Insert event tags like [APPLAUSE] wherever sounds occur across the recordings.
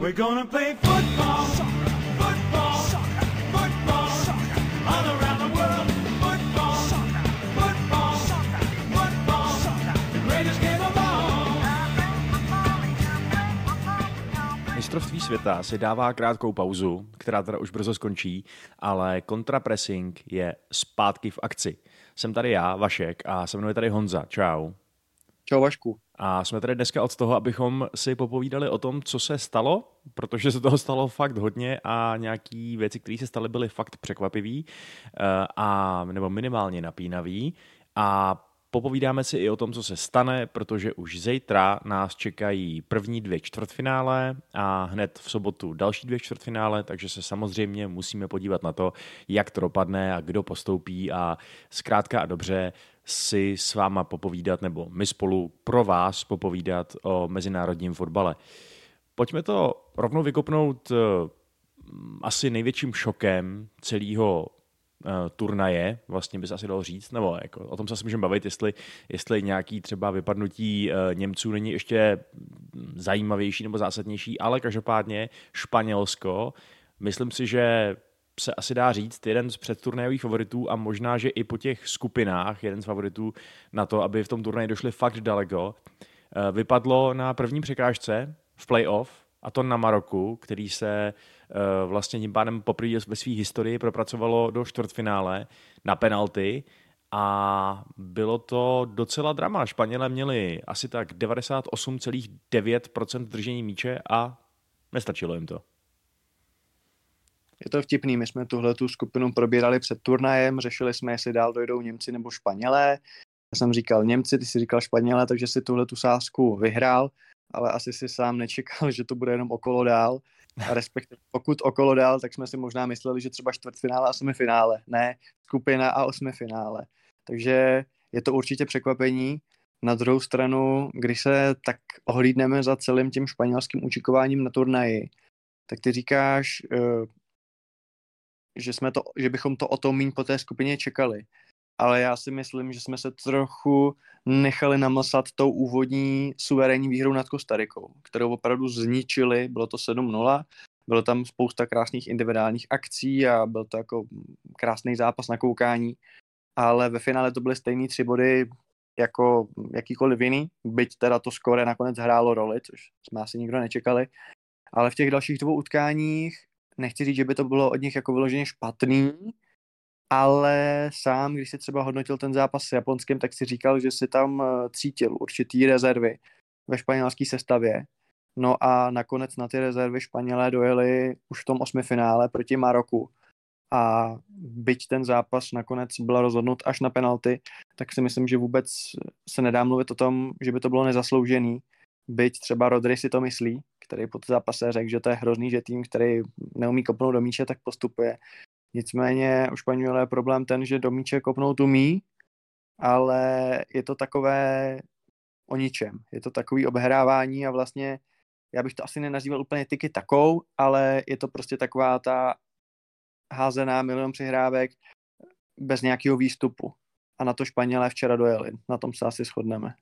We're gonna play football, football, football, all around the world. Football, football, football, the greatest game of all. Mistrovství světa si dává krátkou pauzu, která teda už brzo skončí, ale kontrapressing je zpátky v akci. Jsem tady já, Vašek, a se mnou je tady Honza. Čau. Čau Vašku. A jsme tady dneska od toho, abychom si popovídali o tom, co se stalo, protože se toho stalo fakt hodně a nějaký věci, které se staly, byly fakt překvapivý eh, a nebo minimálně napínavý. A popovídáme si i o tom, co se stane, protože už zítra nás čekají první dvě čtvrtfinále a hned v sobotu další dvě čtvrtfinále, takže se samozřejmě musíme podívat na to, jak to dopadne a kdo postoupí a zkrátka a dobře si s váma popovídat, nebo my spolu pro vás popovídat o mezinárodním fotbale. Pojďme to rovnou vykopnout eh, asi největším šokem celého uh, turnaje, vlastně by se asi dalo říct, nebo jako, o tom se asi můžeme bavit, jestli, jestli nějaký třeba vypadnutí uh, Němců není ještě zajímavější nebo zásadnější, ale každopádně Španělsko, myslím si, že se asi dá říct, jeden z předturnajových favoritů a možná, že i po těch skupinách jeden z favoritů na to, aby v tom turnaji došli fakt daleko, uh, vypadlo na první překážce v playoff, a to na Maroku, který se uh, vlastně tím pádem poprvé ve své historii propracovalo do čtvrtfinále na penalty a bylo to docela drama. Španělé měli asi tak 98,9% držení míče a nestačilo jim to. Je to vtipný, my jsme tuhle tu skupinu probírali před turnajem, řešili jsme, jestli dál dojdou Němci nebo Španělé. Já jsem říkal Němci, ty si říkal Španělé, takže si tuhle tu sázku vyhrál, ale asi si sám nečekal, že to bude jenom okolo dál. A respektive pokud okolo dál, tak jsme si možná mysleli, že třeba čtvrtfinále a semifinále. Ne, skupina a osmifinále. Takže je to určitě překvapení. Na druhou stranu, když se tak ohlídneme za celým tím španělským účikováním na turnaji, tak ty říkáš, eh, že, jsme to, že bychom to o to míň po té skupině čekali. Ale já si myslím, že jsme se trochu nechali namlsat tou úvodní suverénní výhrou nad Kostarikou, kterou opravdu zničili, bylo to 7-0, bylo tam spousta krásných individuálních akcí a byl to jako krásný zápas na koukání, ale ve finále to byly stejný tři body jako jakýkoliv jiný, byť teda to skore nakonec hrálo roli, což jsme asi nikdo nečekali, ale v těch dalších dvou utkáních nechci říct, že by to bylo od nich jako vyloženě špatný, ale sám, když si třeba hodnotil ten zápas s Japonskem, tak si říkal, že si tam eh, cítil určitý rezervy ve španělské sestavě. No a nakonec na ty rezervy Španělé dojeli už v tom osmifinále proti Maroku. A byť ten zápas nakonec byl rozhodnut až na penalty, tak si myslím, že vůbec se nedá mluvit o tom, že by to bylo nezasloužený. Byť třeba Rodry si to myslí, který po zápase řekl, že to je hrozný, že tým, který neumí kopnout do míče, tak postupuje. Nicméně u Španělé je problém ten, že do míče kopnout umí, ale je to takové o ničem. Je to takový obhrávání a vlastně já bych to asi nenazýval úplně tyky takou, ale je to prostě taková ta házená milion přihrávek bez nějakého výstupu. A na to Španělé včera dojeli. Na tom se asi shodneme.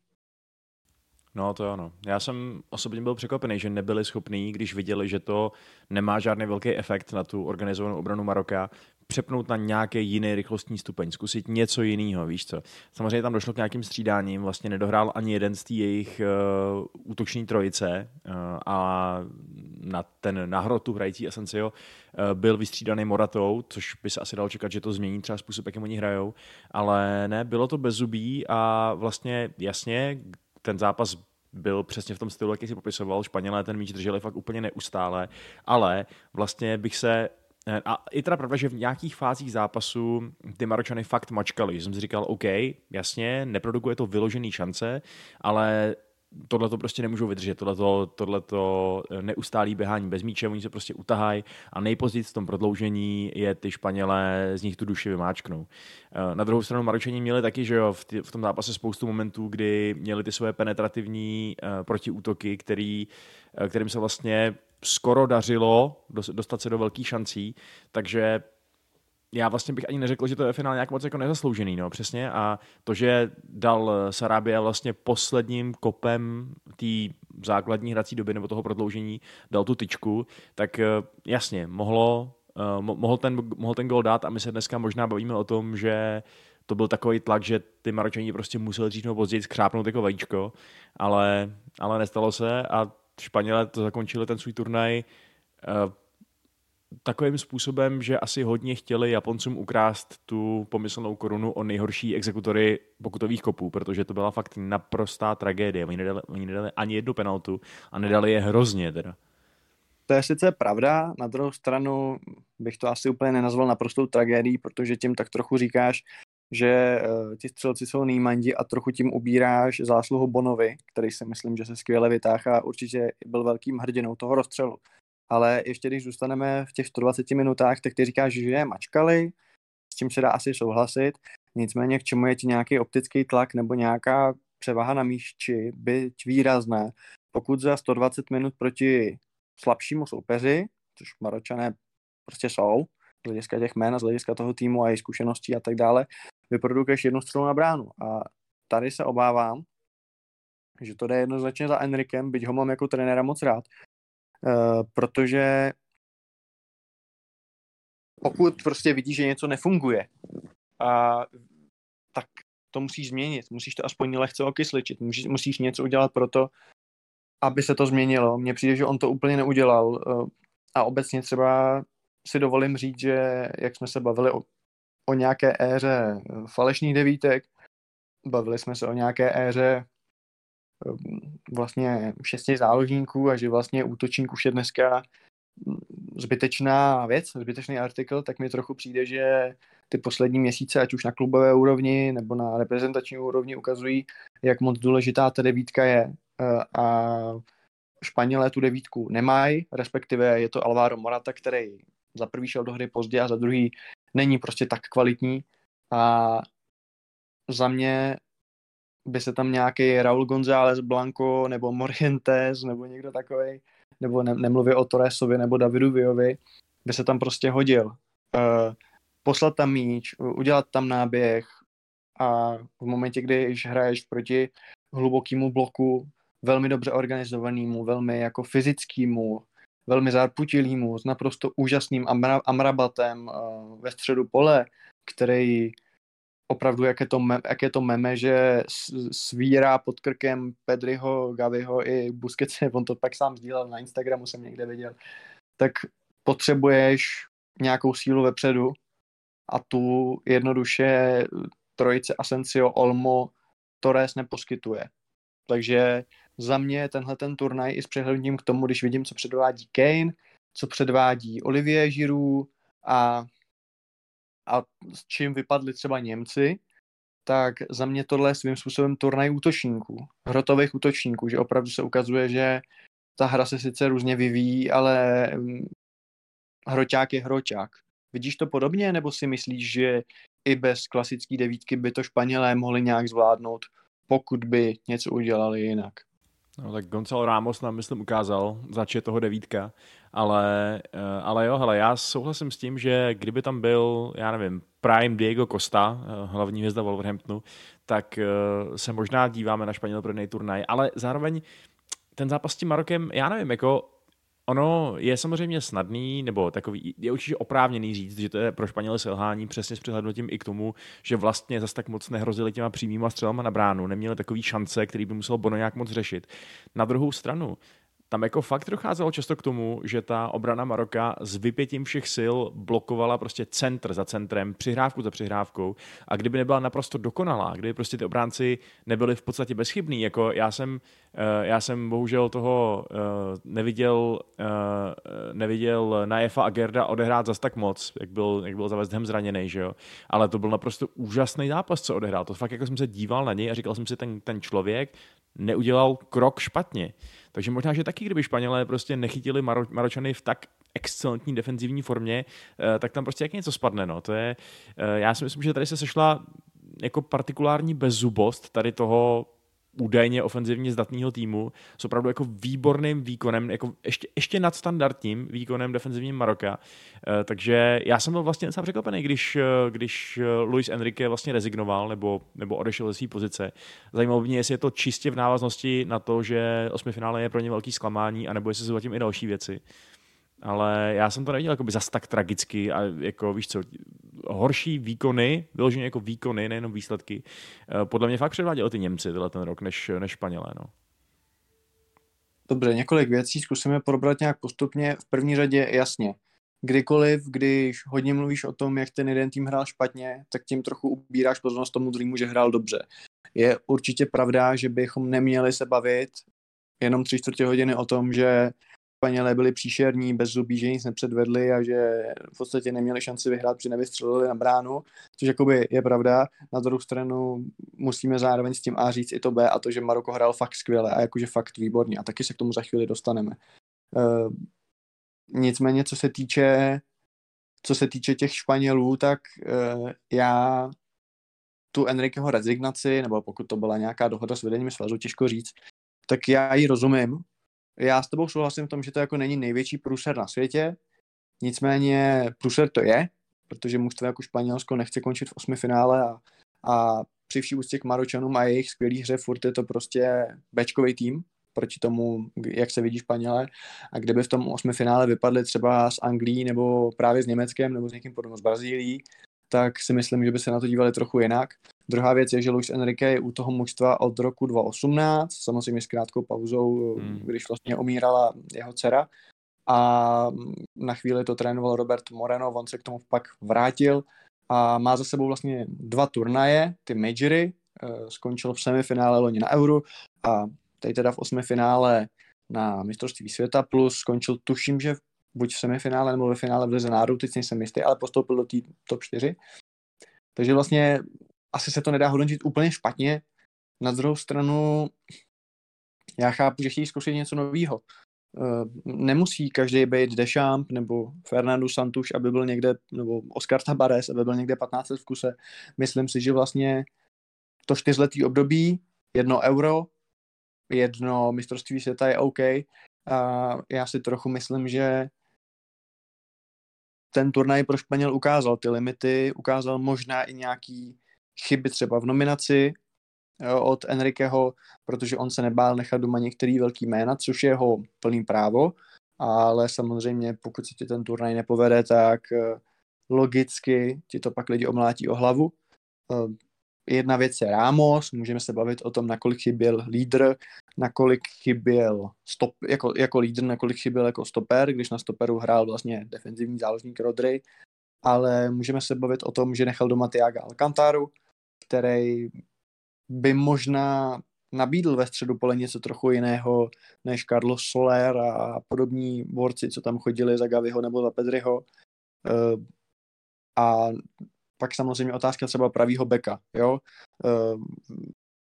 No to ano. Já jsem osobně byl překvapený, že nebyli schopní, když viděli, že to nemá žádný velký efekt na tu organizovanou obranu Maroka, přepnout na nějaký jiný rychlostní stupeň, zkusit něco jiného, víš co. Samozřejmě tam došlo k nějakým střídáním, vlastně nedohrál ani jeden z té jejich uh, útoční trojice uh, a na ten nahrotu hrající Asensio uh, byl vystřídaný Moratou, což by se asi dalo čekat, že to změní třeba způsob, jakým oni hrajou, ale ne, bylo to bez zubí a vlastně jasně ten zápas byl přesně v tom stylu, jaký si popisoval. Španělé ten míč drželi fakt úplně neustále, ale vlastně bych se a i teda pravda, že v nějakých fázích zápasu ty Maročany fakt mačkali. Jsem si říkal, OK, jasně, neprodukuje to vyložený šance, ale tohle to prostě nemůžou vydržet, tohle to neustálý běhání bez míče, oni se prostě utahají a nejpozději v tom prodloužení je ty Španělé z nich tu duši vymáčknou. Eh, na druhou stranu Maročani měli taky, že jo, v, tý, v tom zápase spoustu momentů, kdy měli ty svoje penetrativní uh, protiútoky, který, kterým se vlastně skoro dařilo dostat se do velkých šancí, takže já vlastně bych ani neřekl, že to je finál nějak moc jako nezasloužený, no, přesně. A to, že dal Sarabia vlastně posledním kopem té základní hrací doby nebo toho prodloužení dal tu tyčku, tak jasně, mohlo, mohl, ten, mohl ten gol dát a my se dneska možná bavíme o tom, že to byl takový tlak, že ty Maročani prostě museli dřív nebo později skřápnout jako vajíčko, ale, ale nestalo se a Španělé to zakončili ten svůj turnaj uh, takovým způsobem, že asi hodně chtěli Japoncům ukrást tu pomyslnou korunu o nejhorší exekutory pokutových kopů, protože to byla fakt naprostá tragédie. Oni nedali, oni nedali ani jednu penaltu a nedali je hrozně teda. To je sice pravda, na druhou stranu bych to asi úplně nenazval naprostou tragédií, protože tím tak trochu říkáš, že uh, ti střelci jsou nejmandi a trochu tím ubíráš zásluhu Bonovi, který si myslím, že se skvěle vytáhl a určitě byl velkým hrdinou toho rozstřelu. Ale ještě když zůstaneme v těch 120 minutách, tak ty říkáš, že je mačkali, s čím se dá asi souhlasit, nicméně k čemu je ti nějaký optický tlak nebo nějaká převaha na míšči, byť výrazné, pokud za 120 minut proti slabšímu soupeři, což Maročané prostě jsou, z hlediska těch jmén, z hlediska toho týmu a jejich zkušeností a tak dále, vyprodukuješ jednu střelu na bránu. A tady se obávám, že to jde jednoznačně za Enrikem, byť ho mám jako trenéra moc rád, protože pokud prostě vidíš, že něco nefunguje, a, tak to musíš změnit, musíš to aspoň lehce okysličit, musíš, musíš něco udělat pro to, aby se to změnilo. Mně přijde, že on to úplně neudělal uh, a obecně třeba si dovolím říct, že jak jsme se bavili o, o nějaké éře falešných devítek, bavili jsme se o nějaké éře vlastně šesti záložníků a že vlastně útočníků už je dneska zbytečná věc, zbytečný artikl, tak mi trochu přijde, že ty poslední měsíce, ať už na klubové úrovni nebo na reprezentační úrovni, ukazují, jak moc důležitá ta devítka je. Uh, a Španělé tu devítku nemají, respektive je to Alvaro Morata, který za prvý šel do hry pozdě a za druhý není prostě tak kvalitní a za mě by se tam nějaký Raul González Blanco nebo Morientes nebo někdo takový, nebo ne, nemluvě o Torresovi nebo Davidu Viovi, by se tam prostě hodil. Uh, poslat tam míč, udělat tam náběh a v momentě, když hraješ proti hlubokému bloku, velmi dobře organizovanému, velmi jako fyzickému, velmi zarputilýmu, s naprosto úžasným amra, amrabatem uh, ve středu pole, který opravdu, jak je to, me, jak je to meme, že svírá pod krkem Pedriho, Gaviho i Busquetse, [LAUGHS] on to pak sám sdílel na Instagramu, jsem někde viděl, tak potřebuješ nějakou sílu vepředu a tu jednoduše trojice Asensio, Olmo, Torres neposkytuje. Takže za mě tenhle ten turnaj i s přehledním k tomu, když vidím, co předvádí Kane, co předvádí Olivier Giroud a, a s čím vypadli třeba Němci, tak za mě tohle je svým způsobem turnaj útočníků, hrotových útočníků, že opravdu se ukazuje, že ta hra se sice různě vyvíjí, ale mm, hroťák je hroťák. Vidíš to podobně, nebo si myslíš, že i bez klasické devítky by to Španělé mohli nějak zvládnout, pokud by něco udělali jinak? No tak Gonzalo Ramos nám, myslím, ukázal, zač je toho devítka, ale, eh, ale jo, hele, já souhlasím s tím, že kdyby tam byl, já nevím, Prime Diego Costa, eh, hlavní hvězda Wolverhamptonu, tak eh, se možná díváme na Španěl pro turnaj, ale zároveň ten zápas s tím Marokem, já nevím, jako Ono je samozřejmě snadný, nebo takový, je určitě oprávněný říct, že to je pro Španěly selhání přesně s přihlednutím i k tomu, že vlastně zase tak moc nehrozili těma přímýma střelama na bránu, neměli takový šance, který by musel Bono nějak moc řešit. Na druhou stranu, tam jako fakt docházelo často k tomu, že ta obrana Maroka s vypětím všech sil blokovala prostě centr za centrem, přihrávku za přihrávkou. A kdyby nebyla naprosto dokonalá, kdyby prostě ty obránci nebyli v podstatě bezchybní, jako já jsem, eh, já jsem bohužel toho eh, neviděl, eh, neviděl Najefa a Gerda odehrát zas tak moc, jak byl, jak byl za West Ham zraněný, že jo, ale to byl naprosto úžasný zápas, co odehrál, to fakt jako jsem se díval na něj a říkal jsem si, ten, ten člověk neudělal krok špatně. Takže možná, že taky, kdyby Španělé prostě nechytili Maro, Maročany v tak excelentní defenzivní formě, eh, tak tam prostě jak něco spadne. No. To je, eh, já si myslím, že tady se sešla jako partikulární bezzubost tady toho údajně ofenzivně zdatného týmu s opravdu jako výborným výkonem, jako ještě, ještě nadstandardním výkonem defenzivním Maroka. Eh, takže já jsem byl vlastně docela překvapený, když, eh, když Luis Enrique vlastně rezignoval nebo, nebo odešel ze své pozice. Zajímalo mě, jestli je to čistě v návaznosti na to, že osmifinále je pro ně velký zklamání, anebo jestli jsou zatím i další věci ale já jsem to neviděl jako by zas tak tragicky a jako víš co, horší výkony, vyloženě jako výkony, nejenom výsledky, eh, podle mě fakt předváděli ty Němci tyhle ten rok, než, než Španělé, no. Dobře, několik věcí zkusíme probrat nějak postupně. V první řadě jasně, kdykoliv, když hodně mluvíš o tom, jak ten jeden tým hrál špatně, tak tím trochu ubíráš pozornost tomu druhému, že hrál dobře. Je určitě pravda, že bychom neměli se bavit jenom tři čtvrtě hodiny o tom, že Španělé byli příšerní, bez zubí, že nic nepředvedli a že v podstatě neměli šanci vyhrát, protože nevystřelili na bránu, což jakoby je pravda. Na druhou stranu musíme zároveň s tím A říct i to B a to, že Maroko hrál fakt skvěle a jakože fakt výborně a taky se k tomu za chvíli dostaneme. Uh, nicméně, co se týče co se týče těch Španělů, tak uh, já tu Enriqueho rezignaci, nebo pokud to byla nějaká dohoda s vedením svazu, těžko říct, tak já ji rozumím, já s tebou souhlasím v tom, že to jako není největší průser na světě, nicméně průser to je, protože mužstvo jako Španělsko nechce končit v osmi finále a, a při vší úctě k Maročanům a jejich skvělý hře furt je to prostě bečkový tým proti tomu, jak se vidí Španělé a kdyby v tom osmi finále vypadli třeba s Anglií nebo právě s Německem nebo s někým podobným z Brazílií, tak si myslím, že by se na to dívali trochu jinak. Druhá věc je, že Luis Enrique je u toho mužstva od roku 2018, samozřejmě s krátkou pauzou, hmm. když vlastně umírala jeho dcera. A na chvíli to trénoval Robert Moreno, on se k tomu pak vrátil a má za sebou vlastně dva turnaje, ty majory, eh, skončil v semifinále loni na Euro a teď teda v osmi finále na mistrovství světa, plus skončil tuším, že buď v semifinále nebo ve finále v Lize národů, teď nejsem jistý, ale postoupil do té top 4. Takže vlastně asi se to nedá hodnotit úplně špatně. Na druhou stranu já chápu, že chtějí zkusit něco nového. Eh, nemusí každý být Deschamps nebo Fernando Santuš, aby byl někde, nebo Oscar Tabares, aby byl někde 15 v kuse. Myslím si, že vlastně to čtyřletý období, jedno euro, jedno mistrovství světa je OK. A já si trochu myslím, že ten turnaj pro Španěl ukázal ty limity, ukázal možná i nějaký chyby třeba v nominaci jo, od Enriqueho, protože on se nebál nechat doma některý velký jména, což je jeho plný právo, ale samozřejmě pokud se ti ten turnaj nepovede, tak eh, logicky ti to pak lidi omlátí o hlavu. Eh, jedna věc je Ramos, můžeme se bavit o tom, nakolik chyběl lídr, nakolik chyběl stop, jako, jako lídr, nakolik chyběl jako stoper, když na stoperu hrál vlastně defenzivní záložník Rodry, ale můžeme se bavit o tom, že nechal doma Tiaga Alcantaru, který by možná nabídl ve středu pole něco trochu jiného než Carlos Soler a podobní borci, co tam chodili za Gaviho nebo za Pedriho. Eh, a pak samozřejmě otázka třeba pravýho beka, jo. Eh,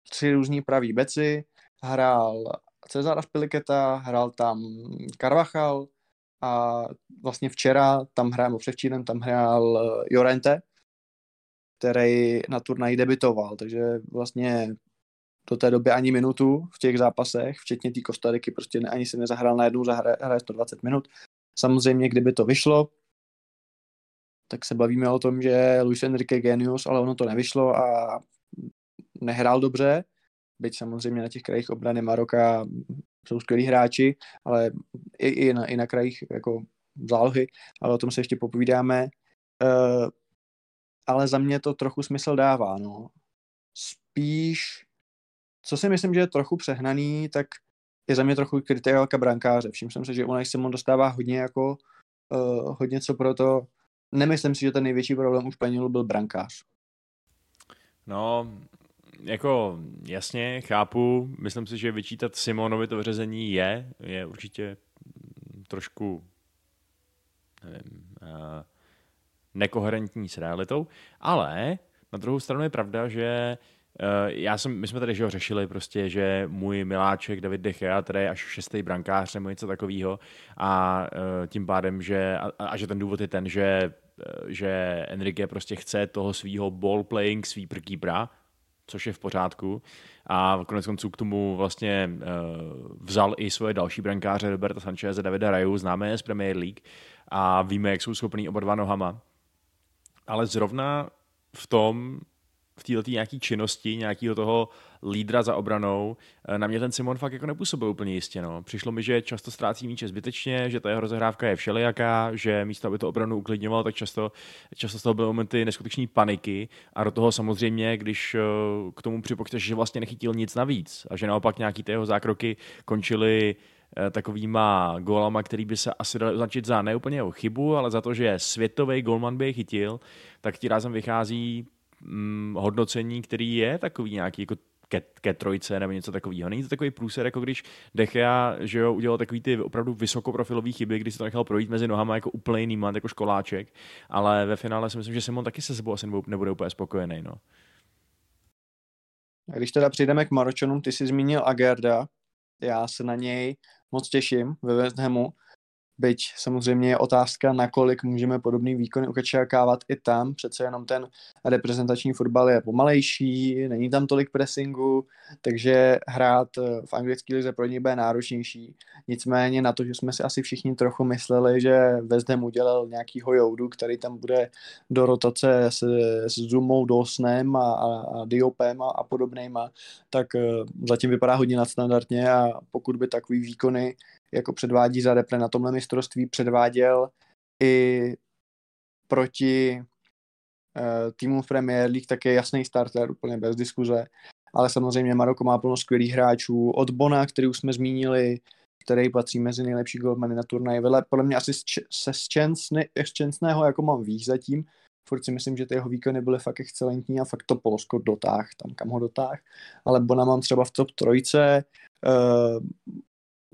tři různí praví beci, hrál Cezara Spiliketa, hrál tam Carvachal a vlastně včera tam hrál, předčírem tam hrál eh, Jorente, který na turnaji debitoval, takže vlastně do té doby ani minutu v těch zápasech, včetně té Kostariky, prostě ne, ani se nezahrál na jednu, zahraje 120 minut. Samozřejmě, kdyby to vyšlo, tak se bavíme o tom, že Luis Enrique genius, ale ono to nevyšlo a nehrál dobře, byť samozřejmě na těch krajích obrany Maroka jsou skvělí hráči, ale i, i, na, i na krajích jako zálohy, ale o tom se ještě popovídáme. Uh, ale za mě to trochu smysl dává, no. Spíš, co si myslím, že je trochu přehnaný, tak je za mě trochu kritika brankáře. Všiml jsem se, že Unai Simon dostává hodně jako, uh, hodně co pro to. Nemyslím si, že ten největší problém u Španělů byl brankář. No, jako jasně, chápu. Myslím si, že vyčítat Simonovi to vřezení je, je určitě trošku nevím, uh, nekoherentní s realitou, ale na druhou stranu je pravda, že uh, já jsem, my jsme tady že ho řešili prostě, že můj miláček David De Gea, tady je až šestý brankář nebo něco takového a uh, tím pádem, že a, a že ten důvod je ten, že že Enrique prostě chce toho svého ball playing sweeper keepera, což je v pořádku. A konec konců k tomu vlastně vzal i svoje další brankáře Roberta Sanchez a Davida Raju, známe je z Premier League a víme, jak jsou schopní oba dva nohama. Ale zrovna v tom, v této nějaký činnosti, nějakého toho lídra za obranou, eh, na mě ten Simon fakt jako nepůsobil úplně jistě. No. Přišlo mi, že často ztrácí míče zbytečně, že ta jeho rozehrávka je všelijaká, že místo, aby to obranu uklidňoval, tak často, často z toho byly momenty neskutečné paniky a do toho samozřejmě, když eh, k tomu připočteš, že vlastně nechytil nic navíc a že naopak nějaký ty jeho zákroky končily takovýma gólama, který by se asi dal označit za neúplně jeho chybu, ale za to, že světový golman by je chytil, tak ti rázem vychází mm, hodnocení, který je takový nějaký jako ke, ke trojce nebo něco takového. Není to takový průser, jako když Dechea, že jo, udělal takový ty opravdu vysokoprofilové chyby, když se to nechal projít mezi nohama jako úplně jiný man, jako školáček, ale ve finále si myslím, že Simon taky se sebou asi nebude úplně spokojený. No. A když teda přijdeme k Maročanům, ty jsi zmínil Agerda, já se na něj moc těším ve West Hamu. Byť samozřejmě je otázka, nakolik můžeme podobný výkony očekávat i tam. Přece jenom ten reprezentační fotbal je pomalejší, není tam tolik pressingu, takže hrát eh, v anglické lize pro něj bude náročnější. Nicméně na to, že jsme si asi všichni trochu mysleli, že Ham udělal nějakýho joudu, který tam bude do rotace s, s Zumou, Dosnem a, a, a Diopem a, a podobnejma, tak uh, zatím vypadá hodně nadstandardně a pokud by takový výkony jako předvádí za repre na tomhle mistrovství, předváděl i proti uh, týmu v Premier League, tak je jasný starter, úplně bez diskuze. Ale samozřejmě Maroko má plno skvělých hráčů. Od Bona, který už jsme zmínili, který patří mezi nejlepší golmany na turnaji. Vele, podle mě asi se Ščensného jako mám víc zatím. Furt si myslím, že ty jeho výkony byly fakt excelentní a fakt to Polsko dotáh, tam kam ho dotáh. Ale Bona mám třeba v top trojce. Uh,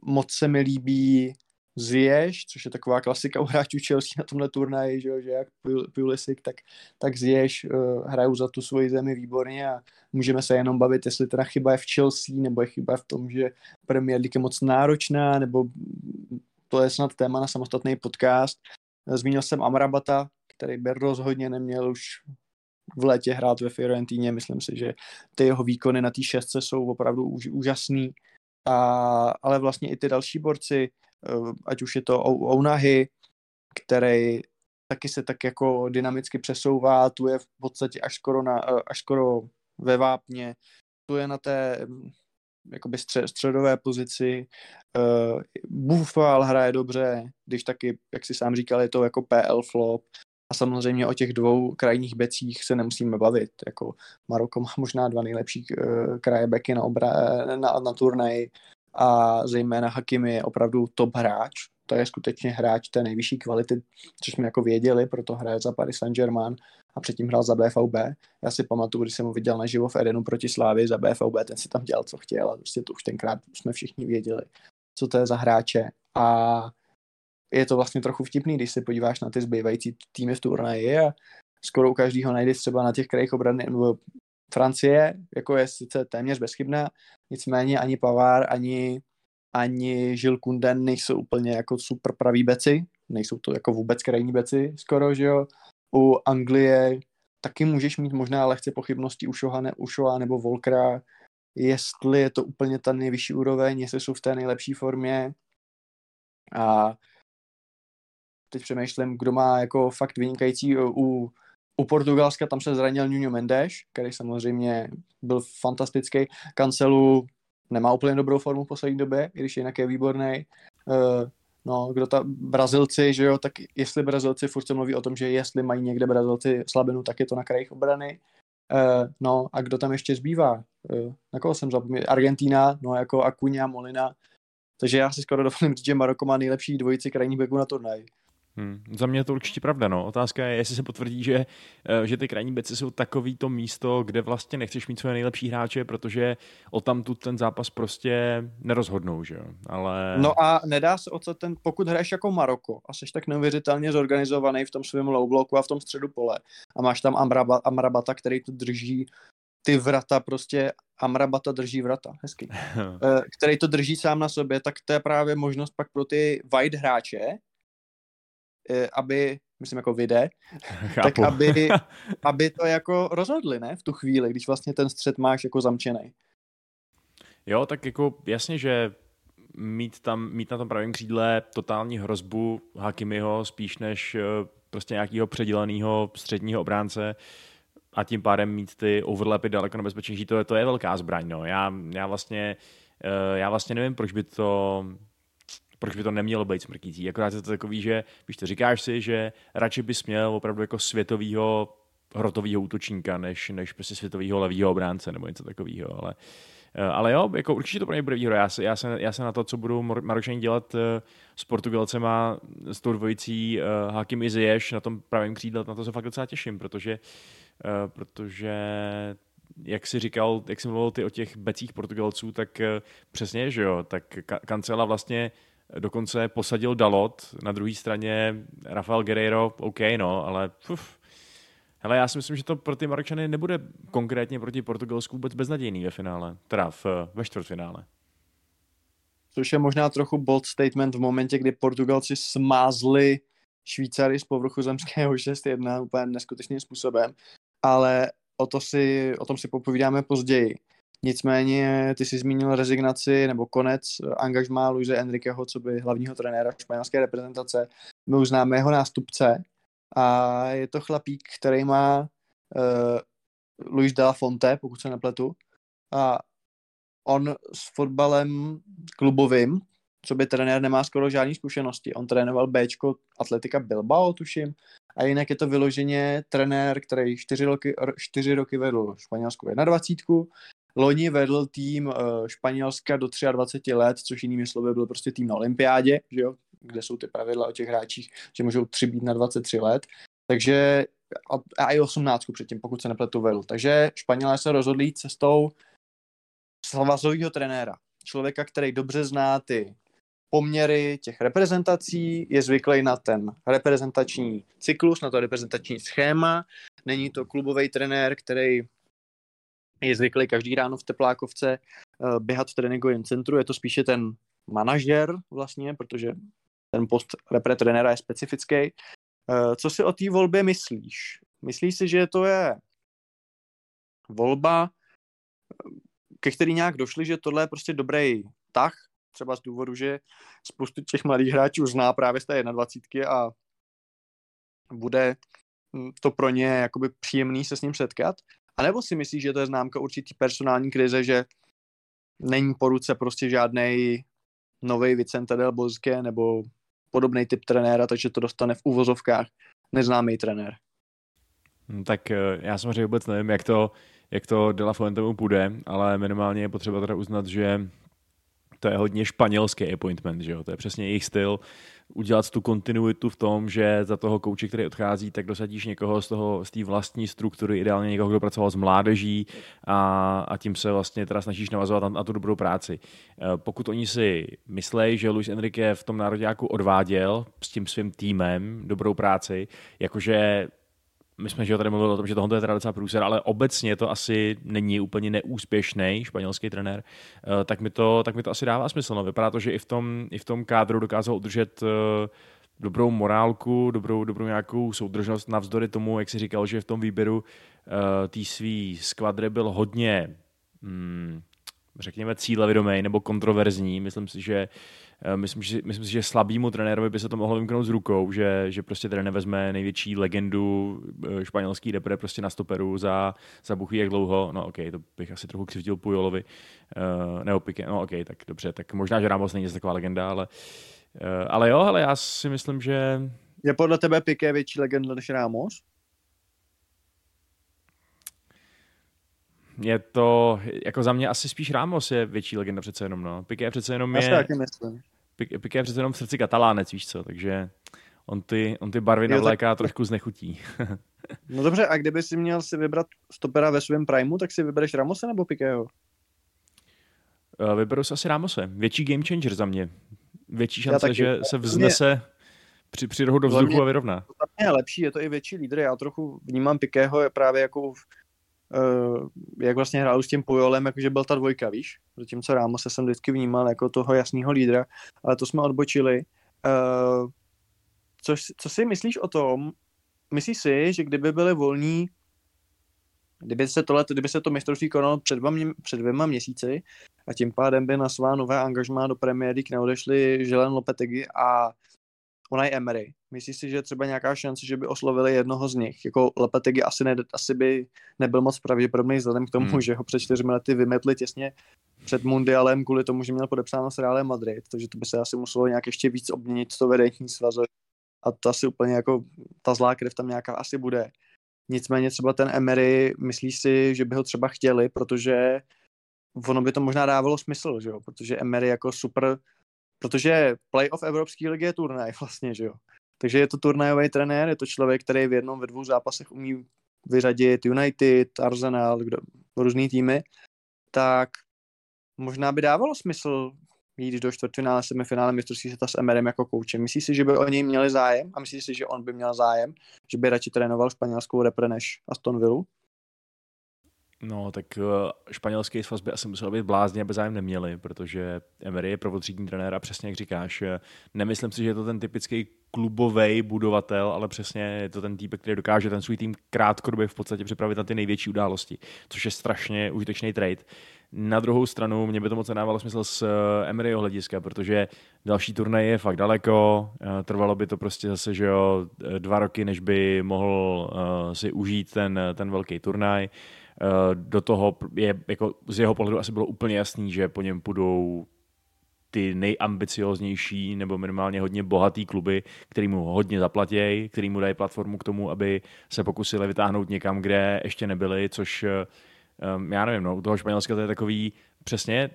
moc se mi líbí Zješ, což je taková klasika u hráčů Chelsea na tomhle turnaji, že, že jak Pulisic, tak, tak Zješ uh, hrajou za tu svoji zemi výborně a můžeme se jenom bavit, jestli teda chyba je v Chelsea, nebo je chyba v tom, že Premier League je moc náročná, nebo to je snad téma na samostatný podcast. Zmínil jsem Amrabata, který by rozhodně neměl už v létě hrát ve Fiorentíně. Myslím si, že ty jeho výkony na té šestce jsou opravdu úž, úžasný. A, ale vlastně i ty další borci, eh, ať už je to Ounahy, který taky se tak jako dynamicky přesouvá, tu je v podstatě až skoro, na, eh, až skoro ve vápně, tu je na té mm, jakoby střed, středové pozici. Uh, Bufal hraje dobře, když taky, jak si sám říkal, je to jako PL flop. A samozřejmě o těch dvou krajních becích se nemusíme bavit. Jako Maroko má možná dva nejlepší uh, kraje beky na, obra, na, na turnaji a zejména Hakimi je opravdu top hráč. To je skutečně hráč té nejvyšší kvality, což jsme jako věděli, proto hraje za Paris Saint-Germain a předtím hrál za BVB. Já si pamatuju, když jsem ho viděl naživo v Edenu proti Slávy za BVB, ten si tam dělal, co chtěl a prostě to už tenkrát jsme všichni věděli, co to je za hráče. A je to vlastně trochu vtipný, když se podíváš na ty zbývající týmy v turnaji a skoro u každého najdeš třeba na těch krajích obrany, nebo Francie jako je sice téměř bezchybná, nicméně ani Pavár, ani, ani Žil Kunden nejsou úplně jako super pravý beci, nejsou to jako vůbec krajní beci skoro, že jo. U Anglie taky můžeš mít možná lehce pochybnosti u Šoha, ne, u Šoha nebo Volkra, jestli je to úplně ta nejvyšší úroveň, jestli jsou v té nejlepší formě. A teď přemýšlím, kdo má jako fakt vynikající u, u Portugalska, tam se zranil Nuno Mendes, který samozřejmě byl fantastický. Kancelu nemá úplně dobrou formu v poslední době, i když jinak je výborný. Uh, no, kdo ta Brazilci, že jo, tak jestli Brazilci, furt se mluví o tom, že jestli mají někde Brazilci slabinu, tak je to na krajích obrany. Uh, no a kdo tam ještě zbývá? Uh, na koho jsem zapomněl? Argentína, no jako Acuna, Molina. Takže já si skoro dovolím říct, že Maroko má nejlepší dvojici krajních beků na turnaj. Hmm. Za mě je to určitě pravda. No. Otázka je, jestli se potvrdí, že, eh, že ty krajní beci jsou takový to místo, kde vlastně nechceš mít své nejlepší hráče, protože o tam tu ten zápas prostě nerozhodnou. Že jo? Ale... No a nedá se o co ten, pokud hraješ jako Maroko a jsi tak neuvěřitelně zorganizovaný v tom svém low bloku a v tom středu pole a máš tam Amraba, Amrabata, který to drží ty vrata prostě Amrabata drží vrata, hezky, [LAUGHS] eh, který to drží sám na sobě, tak to je právě možnost pak pro ty wide hráče, aby, myslím jako vyjde, [LAUGHS] tak aby, [LAUGHS] aby to jako rozhodli, ne, v tu chvíli, když vlastně ten střed máš jako zamčený. Jo, tak jako jasně, že mít, tam, mít na tom pravém křídle totální hrozbu Hakimiho spíš než eh, prostě nějakého předělaného středního obránce a tím pádem mít ty overlapy daleko nebezpečnější, to je, to je velká zbraň. No. Já, já, vlastně, eh, já vlastně nevím, proč by to proč by to nemělo být smrtící. Akorát je to takový, že víš to, říkáš si, že radši bys měl opravdu jako světovýho hrotovýho útočníka, než, než prostě světovýho levýho obránce nebo něco takového, ale Eh, ale jo, jako určitě to pro ně bude výhoda. Já se, já, se, já se na to, co budou Maročani dělat eh, s Portugalcema, s tou dvojicí uh, Hakim i Ziyech na tom pravém křídle, na to se fakt docela těším, protože, protože jak si říkal, jak jsi mluvil ty o těch becích Portugalců, tak přesně, že jo, tak ka- Cancela vlastně dokonce posadil Dalot, na druhé straně Rafael Guerreiro, OK, no, ale uf, Hele, já si myslím, že to pro ty Marokčany nebude konkrétně proti Portugalsku vůbec beznadějný ve finále, teda v, ve čtvrtfinále. Což je možná trochu bold statement v momentě, kdy Portugalci smázli Švýcary z povrchu zemského [LAUGHS] 6-1 úplně neskutečným způsobem, ale o, to si, o tom si popovídáme později. Nicméně ty jsi zmínil rezignaci nebo konec angažmá Luise Enriqueho, co by hlavního trenéra španělské reprezentace. My už známe jeho nástupce, a je to chlapík, který má uh, Luis de la Fonte, pokud se nepletu, a on s fotbalem klubovým, co by trenér nemá skoro žádné zkušenosti. On trénoval Bčko Atletika Bilbao, tuším, a jinak je to vyloženě trenér, který čtyři roky, čtyři roky vedl španělskou 21. Loni vedl tým uh, Španělska do 23 let, což jinými slovy byl prostě tým na olympiádě, že jo? kde jsou ty pravidla o těch hráčích, že můžou tři být na 23 let. Takže a, a i 18 předtím, pokud se nepletu vedl. Takže Španělé se rozhodli jít cestou svazového trenéra. Člověka, který dobře zná ty poměry těch reprezentací, je zvyklý na ten reprezentační cyklus, na to reprezentační schéma. Není to klubový trenér, který je zvyklý každý ráno v teplákovce uh, běhat v tréninkovém centru, je to spíše ten manažer vlastně, protože ten post repre trenéra je specifický. Uh, co si o té volbě myslíš? Myslíš si, že to je volba, ke který nějak došli, že tohle je prostě dobrý tah, třeba z důvodu, že spoustu těch mladých hráčů zná právě z té 21 a bude to pro ně jakoby příjemný se s ním setkat? A nebo si myslíš, že to je známka určitý personální krize, že není po ruce prostě žádný nový Vicente del Bosque nebo podobný typ trenéra, takže to dostane v uvozovkách neznámý trenér. Hmm, tak eh, já samozřejmě vůbec nevím, jak to, jak to De La Fuentemu půjde, ale minimálně je potřeba teda uznat, že to je hodně španělský appointment, že jo? to je přesně jejich styl, udělat tu kontinuitu v tom, že za toho kouče, který odchází, tak dosadíš někoho z toho, z té vlastní struktury, ideálně někoho, kdo pracoval s mládeží a, a tím se vlastně teda snažíš navazovat na, na tu dobrou práci. Eh, pokud oni si myslej, že Luis Enrique v tom národňáku odváděl s tím svým týmem dobrou práci, jakože my jsme že tady mluvili o tom, že tohle je teda docela průser, ale obecně to asi není úplně neúspěšný španělský trenér, eh, tak mi to, tak mi to asi dává smysl. No. Vypadá to, že i v tom, i v tom kádru dokázal udržet eh, dobrou morálku, dobrou, dobrou nějakou soudržnost navzdory tomu, jak si říkal, že v tom výběru uh, té svý skvadry byl hodně hmm, řekněme cílevědomý nebo kontroverzní. Myslím si, že Eh, myslím, že, myslím si, že slabýmu trenérovi by se to mohlo vymknout z rukou, že, že prostě trenér vezme největší legendu eh, španělský repre prostě na stoperu za, za buchy jak dlouho. No ok, to bych asi trochu křivtil Pujolovi. Uh, nebo Pique, no ok, tak dobře, tak možná, že Ramos není taková legenda, ale, uh, ale jo, ale já si myslím, že... Je podle tebe Piqué větší legenda než Ramos? Je to, jako za mě asi spíš Ramos je větší legenda přece jenom, no. Piqué přece jenom je... Já taky myslím. Piqué přece jenom v srdci katalánec, víš co, takže on ty, on ty barvy navléká tak... trošku znechutí. [LAUGHS] no dobře, a kdyby si měl si vybrat stopera ve svém primu, tak si vybereš Ramose nebo Piquého? Uh, vyberu si asi Ramose. Větší game changer za mě. Větší šance, že se vznese při, při do vzduchu mě, a vyrovná. To je lepší, je to i větší lídr. Já trochu vnímám Piquého právě jako uh, jak vlastně hrál s tím Pujolem, jakože byl ta dvojka, víš? Zatímco Ramos se jsem vždycky vnímal jako toho jasného lídra, ale to jsme odbočili. Uh, co, co si myslíš o tom? Myslíš si, že kdyby byly volní, kdyby se, tohle, kdyby se to mistrovství konalo před, dva, před dvěma měsíci a tím pádem by na svá nové angažmá do Premier League neodešli Želen Lopetegi a Unai Emery. Myslíš si, že je třeba nějaká šance, že by oslovili jednoho z nich? Jako Lopetegi asi, ne, asi by nebyl moc pravděpodobný vzhledem k tomu, Hmm. hmm. že ho před čtyřmi lety vymetli těsně před mundialem kvůli tomu, že měl podepsáno s Realem Madrid, takže to by se asi muselo nějak ještě víc obměnit to vedení svazu a to asi úplně jako ta zlá krev tam nějaká asi bude. Nicméně třeba ten Emery, myslíš si, že by ho třeba chtěli, protože ono by to možná dávalo smysl, že jo, protože Emery jako super, protože playoff Evropské ligy je turnaj vlastně, že jo. Takže je to turnajový trenér, je to člověk, který v jednom, ve dvou zápasech umí vyřadit United, Arsenal, kdo, různý týmy, tak možná by dávalo smysl jít do čtvrtfinále, semifinále mistrovství světa s Emerem jako koučem. Myslíš si, že by o něj měli zájem? A myslíš si, že on by měl zájem? Že by radši trénoval španělskou repre než Aston Villa? No, tak eh, španělský svaz by asi musel být blázně, aby zájem neměli, protože Emery je prvotřídní trenér a přesně jak říkáš, eh, nemyslím si, že je to ten typický klubový budovatel, ale přesně je to ten týpek, který dokáže ten svůj tým krátkodobě v podstatě připravit na ty největší události, což je strašně užitečný trade. Na druhou stranu, mě by to moc nedávalo smysl z eh, Emeryho hlediska, protože další turnaj je fakt daleko, trvalo by to prostě zase, že jo, dva roky, než by mohl si užít ten, ten velký turnaj. Eh, do toho je, jako z jeho pohledu asi bylo úplně jasný, že po něm půjdou ty nejambicioznější nebo minimálně hodně bohatý kluby, který mu hodně zaplatějí, který mu dají platformu k tomu, aby se pokusili vytáhnout někam, kde ještě nebyli, což eh, já nevím, no, u toho Španělska to je takový, přesně,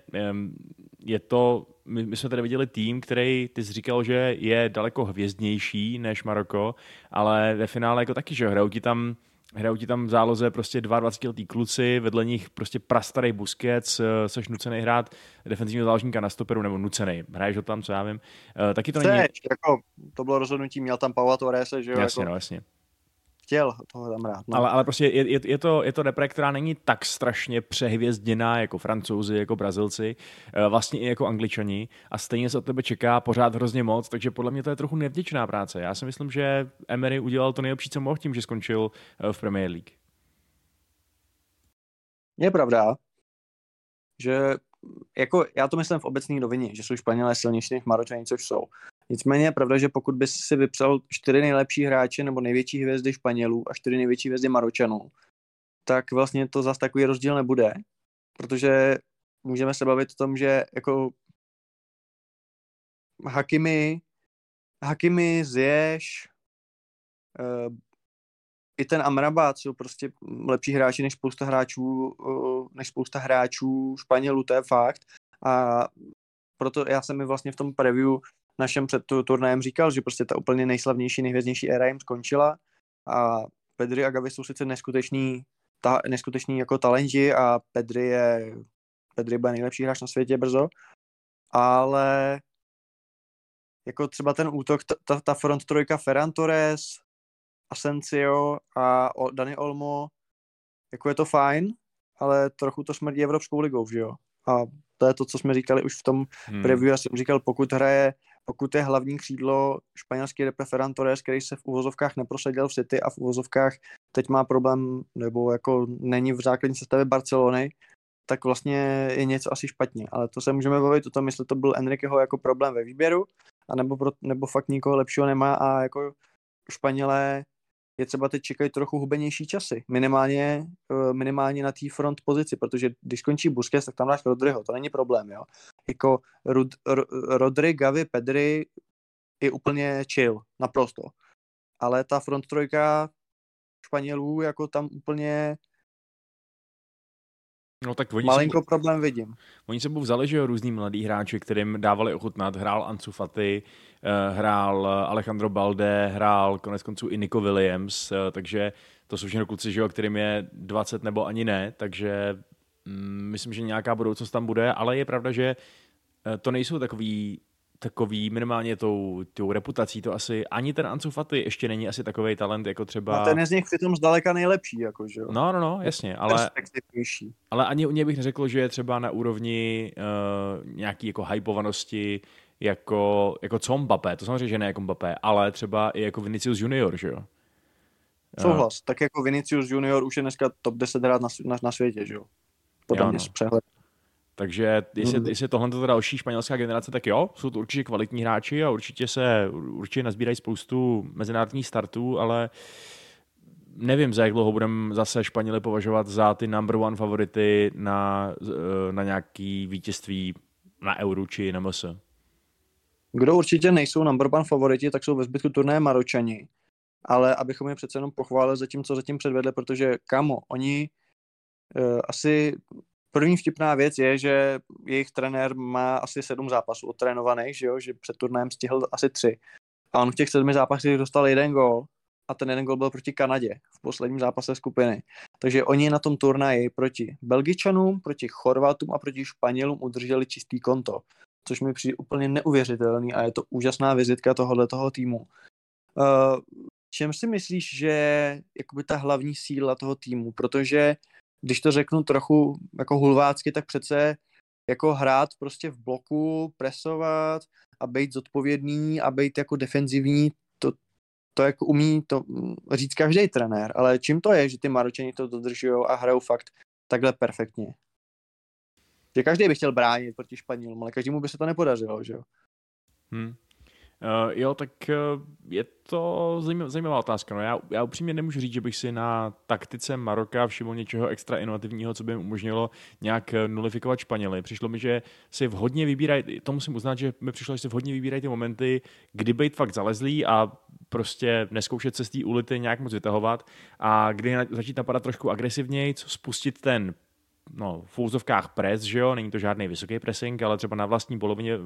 je to, my, my jsme tady viděli tým, který, ty jsi říkal, že je daleko hvězdnější než Maroko, ale ve finále jako taky, že hrajou ti tam Hrajou ti tam v záloze prostě 22 letý kluci, vedle nich prostě prastarý Busquets, eh, seš nucený hrát defenzivního záložníka na stoperu, nebo nucený, hraješ ho tam, co já vím. Eh, Taky to není... Chceš, jako, to bylo rozhodnutí, měl tam Paula Torrese, že jo, Jasně, jako, no, jasně. Chtěl toho tam rád. No. Ale, ale prostě je, je, je, to, je to repre, která není tak strašně přehvězděná jako francouzi, jako brazilci, eh, vlastně i jako angličani a stejně se od tebe čeká pořád hrozně moc, takže podle mě to je trochu nevděčná práce. Já si myslím, že Emery udělal to nejlepší, co mohl tím, že skončil eh, v Premier League. Je pravda, že jako já to myslím v obecné rovině, že jsou Španělé silnější než Maročani, což jsou. Nicméně je pravda, že pokud bys si vypsal čtyři nejlepší hráče nebo největší hvězdy Španělů a čtyři největší hvězdy Maročanů, tak vlastně to zase takový rozdíl nebude, protože můžeme se bavit o tom, že jako Hakimi, Hakimi, Ziyech, uh, i ten Amrabat jsou prostě lepší hráči než spousta hráčů, uh, než spousta hráčů Španělů, to je fakt. A proto já jsem mi vlastně v tom preview našem před tu turnajem říkal, že prostě ta úplně nejslavnější, nejhvězdnější éra jim skončila a Pedri a Gavi jsou sice neskutečný, ta, neskutečný jako talenti a Pedri je Pedri bude nejlepší hráč na světě brzo, ale jako třeba ten útok, ta, ta, front trojka Ferran Torres, Asensio a Dani Olmo, jako je to fajn, ale trochu to smrdí Evropskou ligou, že jo? A to je to, co jsme říkali už v tom Hmm. preview, já jsem říkal, pokud hraje, pokud je hlavní křídlo španělský Torres, který se v uvozovkách neprosadil v City a v uvozovkách teď má problém, nebo jako není v základní sestavě Barcelony, tak vlastně je něco asi špatně. Ale to se můžeme bavit o tom, jestli to byl Enriqueho jako problém ve výběru, anebo pro, nebo fakt nikoho lepšího nemá a jako Španělé je třeba teď čekají trochu hubenější časy. Minimálně, eh, minimálně na té front pozici, protože když skončí Busquets, tak tam dáš Rodryho, to není problém, jo. Jako Rud, Ro, Rodry, Gavi, Pedri je úplně chill, naprosto. Ale ta front trojka Španělů, jako tam úplně No tak oni malinko sebou, problém vidím. oni sebou vzali, že jo, různý mladý hráči, kterým dávali ochutnat. Hrál Ansu Fati, eh, hrál Alejandro Balde, hrál konec konců i Nico Williams, eh, takže to jsou všechno kluci, že jo, kterým je 20 nebo ani ne, takže myslím, že nějaká budoucnost tam bude, ale je pravda, že eh, to nejsou takový takový minimálně tou, tou reputací to asi ani ten Ansu Fati ještě není asi takový talent jako třeba... A ten je z nich přitom zdaleka nejlepší, jako, že jo. No, no, no, jasně, ale, ale ani u něj bych neřekl, že je třeba na úrovni uh, nějaký jako hypovanosti jako, jako co Mbappé, to samozřejmě, že ne jako Mbappé, ale třeba i jako Vinicius Junior, že jo? Souhlas. Tak jako Vinicius Junior už je dneska top 10 hrát na, na, na světě, že jo? Podle Jo, mě no. přehled. Takže jestli, Mhm. jestli tohle je další španělská generace, tak jo, jsou to určitě kvalitní hráči a určitě se určitě nazbírají spoustu mezinárodních startů, ale nevím, za jak dlouho budeme zase Španěli považovat za ty number one favority na, eh, na nějaký vítězství na Euro či na MS. Kdo určitě nejsou number one favoriti, tak jsou ve zbytku turnaje Maročani. Ale abychom je přece jenom pochválili za tím, co zatím předvedli, protože kamo, oni asi první vtipná věc je, že jejich trenér má asi sedm zápasů odtrénovaných, že jo, že před turnajem stihl asi tři. A on v těch sedmi zápasech dostal jeden gol a ten jeden gol byl proti Kanadě v posledním zápase skupiny. Takže oni na tom turnaji proti Belgičanům, proti Chorvatům a proti Španělům udrželi čistý konto, což mi přijde úplně neuvěřitelný a je to úžasná vizitka tohohle toho týmu. Uh, čem si myslíš, že je ta hlavní síla toho týmu? Protože když to řeknu trochu jako hulvácky, tak přece jako hrát prostě v bloku, presovat a být zodpovědný a být jako defenzivní, to, to jako umí to říct každý trenér, ale čím to je, že ty Maročani to dodržují a hrajou fakt takhle perfektně? Že každý by chtěl bránit proti Španělům, ale každému by se to nepodařilo, že jo? Hmm. Uh, jo, tak uh, je to zajímavá, zajímavá otázka. No, já, já upřímně nemůžu říct, že bych si na taktice Maroka všiml něčeho extra inovativního, co by jim umožnilo nějak eh, nulifikovat Španěly. Přišlo mi, že si vhodně vybírají, to musím uznat, že mi přišlo, že si vhodně vybírají ty momenty, kdy být fakt zalezlý a prostě neskoušet se z té ulity nějak moc vytahovat a kdy začít napadat trošku agresivněji, spustit ten no, v úzovkách pres, že jo, není to žádný vysoký pressing, ale třeba na vlastní polovině uh,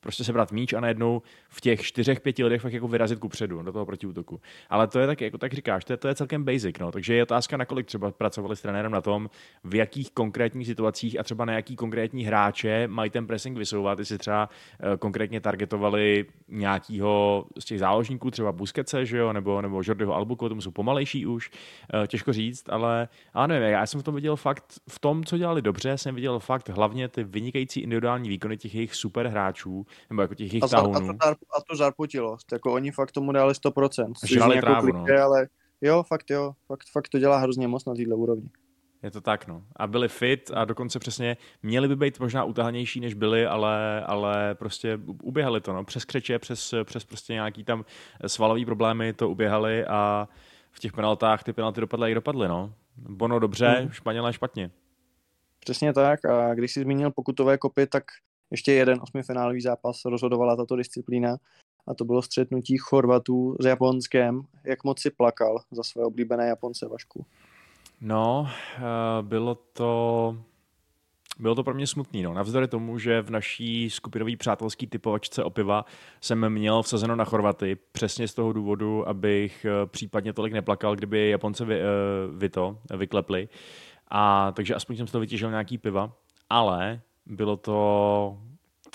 prostě sebrat míč a najednou v těch čtyřech, pěti lidech fakt jako vyrazit ku předu do toho protiútoku. Ale to je tak, jako tak říkáš, to je, to je celkem basic, no. takže je otázka, nakolik třeba pracovali s trenérem na tom, v jakých konkrétních situacích a třeba na jaký konkrétní hráče mají ten pressing vysouvat, jestli třeba uh, konkrétně targetovali nějakýho z těch záložníků, třeba Busquetse, že jo, nebo, nebo Jordiho Albuko, tomu jsou pomalejší už, uh, těžko říct, ale, ale nevím, já jsem v tom viděl fakt v tom, co dělali dobře, jsem viděl fakt hlavně ty vynikající individuální výkony těch jejich super hráčů, nebo jako těch jejich A, zar, a, to, tahunů. a to zarputilost, jako oni fakt tomu dali 100%. což Žrali jako trávu, klišé, ale jo, fakt jo, fakt, fakt to dělá hrozně moc na této úrovni. Je to tak, no. A byli fit a dokonce přesně měli by být možná utahanější, než byli, ale, ale prostě uběhali to, no. Přes křeče, přes, přes prostě nějaký tam svalový problémy to uběhali a v těch penaltách ty penalty dopadly, jak dopadly, no. Bono dobře, Mhm. Španělé špatně. Přesně tak a když jsi zmínil pokutové kopy, tak ještě jeden osmifinálový zápas rozhodovala tato disciplína a to bylo střetnutí Chorvatů s Japonskem. Jak moc si plakal za své oblíbené Japonce, Vašku? No, eh, bylo to... Bylo to pro mě smutný, no. Navzdory tomu, že v naší skupinové přátelský typovačce o piva jsem měl vsazeno na Chorvaty, přesně z toho důvodu, abych eh, případně tolik neplakal, kdyby Japonce vy, eh, vy to vyklepli. A takže aspoň jsem z toho vytěžil nějaký piva, ale bylo to,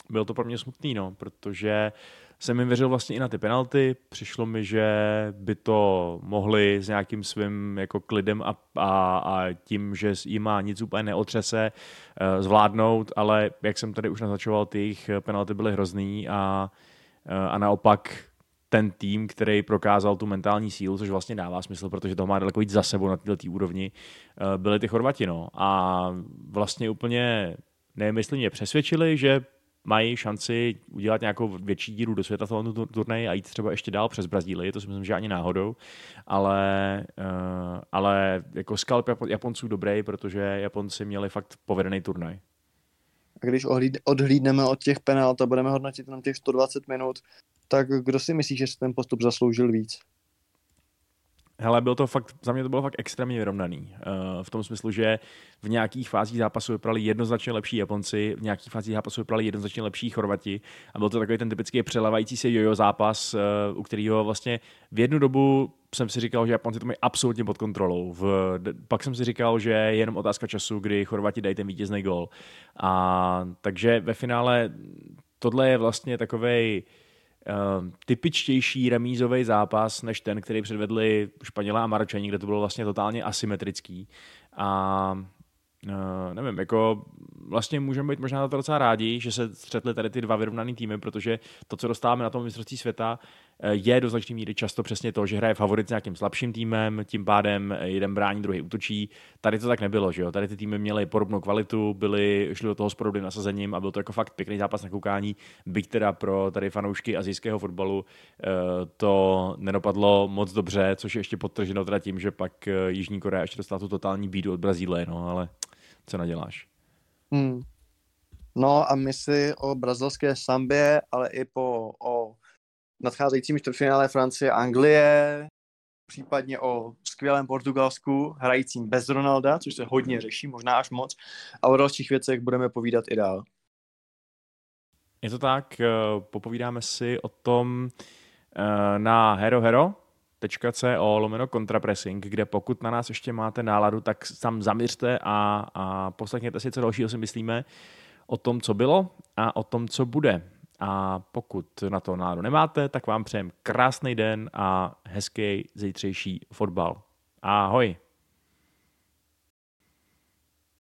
bylo to pro mě smutný, no, protože jsem jim věřil vlastně i na ty penalty. Přišlo mi, že by to mohli s nějakým svým jako klidem a, a, a tím, že jim má nic úplně neotřese, eh, zvládnout, ale jak jsem tady už naznačoval, ty jejich penalty byly hrozný a, eh, a naopak ten tým, který prokázal tu mentální sílu, což vlastně dává smysl, protože to má daleko víc za sebou na této úrovni, eh, byli ty Chorvati. No. A vlastně úplně, nemyslím, mě přesvědčili, že mají šanci udělat nějakou větší díru do světa tohoto tur- turnaje a jít třeba ještě dál přes Brazílii, to si myslím, že ani náhodou, ale, uh, ale jako skalp Japo- Japonců dobrý, protože Japonci měli fakt povedený turnaj. A když odhlídneme od těch penalt a budeme hodnotit jenom těch 120 minut, tak kdo si myslí, že si ten postup zasloužil víc? Hele, byl to fakt, za mě to bylo fakt extrémně vyrovnaný. Uh, v tom smyslu, že v nějakých fázích zápasu vypadali jednoznačně lepší Japonci, v nějakých fázích zápasu vypadali jednoznačně lepší Chorvati a byl to takový ten typický přelevající se jojo zápas, uh, u kterého vlastně v jednu dobu jsem si říkal, že Japonci to mají absolutně pod kontrolou. V, pak jsem si říkal, že je jenom otázka času, kdy Chorvati dají ten vítězný gol. A takže ve finále tohle je vlastně takovej typičtější remízový zápas, než ten, který předvedli Španělé a Maročani, kde to bylo vlastně totálně asymetrický. A Uh, nevím, jako vlastně můžeme být možná na to docela rádi, že se střetly tady ty dva vyrovnaný týmy, protože to, co dostáváme na tom mistrovství světa, je do značné míry často přesně to, že hraje favorit s nějakým slabším týmem, tím pádem jeden brání, druhý útočí. Tady to tak nebylo, že jo? Tady ty týmy měly podobnou kvalitu, byly, šli do toho s podobným nasazením a byl to jako fakt pěkný zápas na koukání, byť teda pro tady fanoušky azijského fotbalu eh, to nedopadlo moc dobře, což je ještě podtrženo teda tím, že pak Jižní Korea ještě dostala tu totální bídu od Brazílie, no ale co naděláš. Hmm. No a my si o brazilské sambě, ale i po o nadcházejícím čtvrtfinále Francie Anglie, případně o skvělém Portugalsku, hrajícím bez Ronalda, což se hodně řeší, možná až moc, a o dalších věcech budeme povídat i dál. Je to tak, eh, popovídáme si o tom eh, na Hero Hero, o lomeno kontrapressing, kde pokud na nás ještě máte náladu, tak tam zaměřte a, a poslechněte si, co dalšího si myslíme o tom, co bylo a o tom, co bude. A pokud na to náladu nemáte, tak vám přejem krásný den a hezký zítřejší fotbal. Ahoj!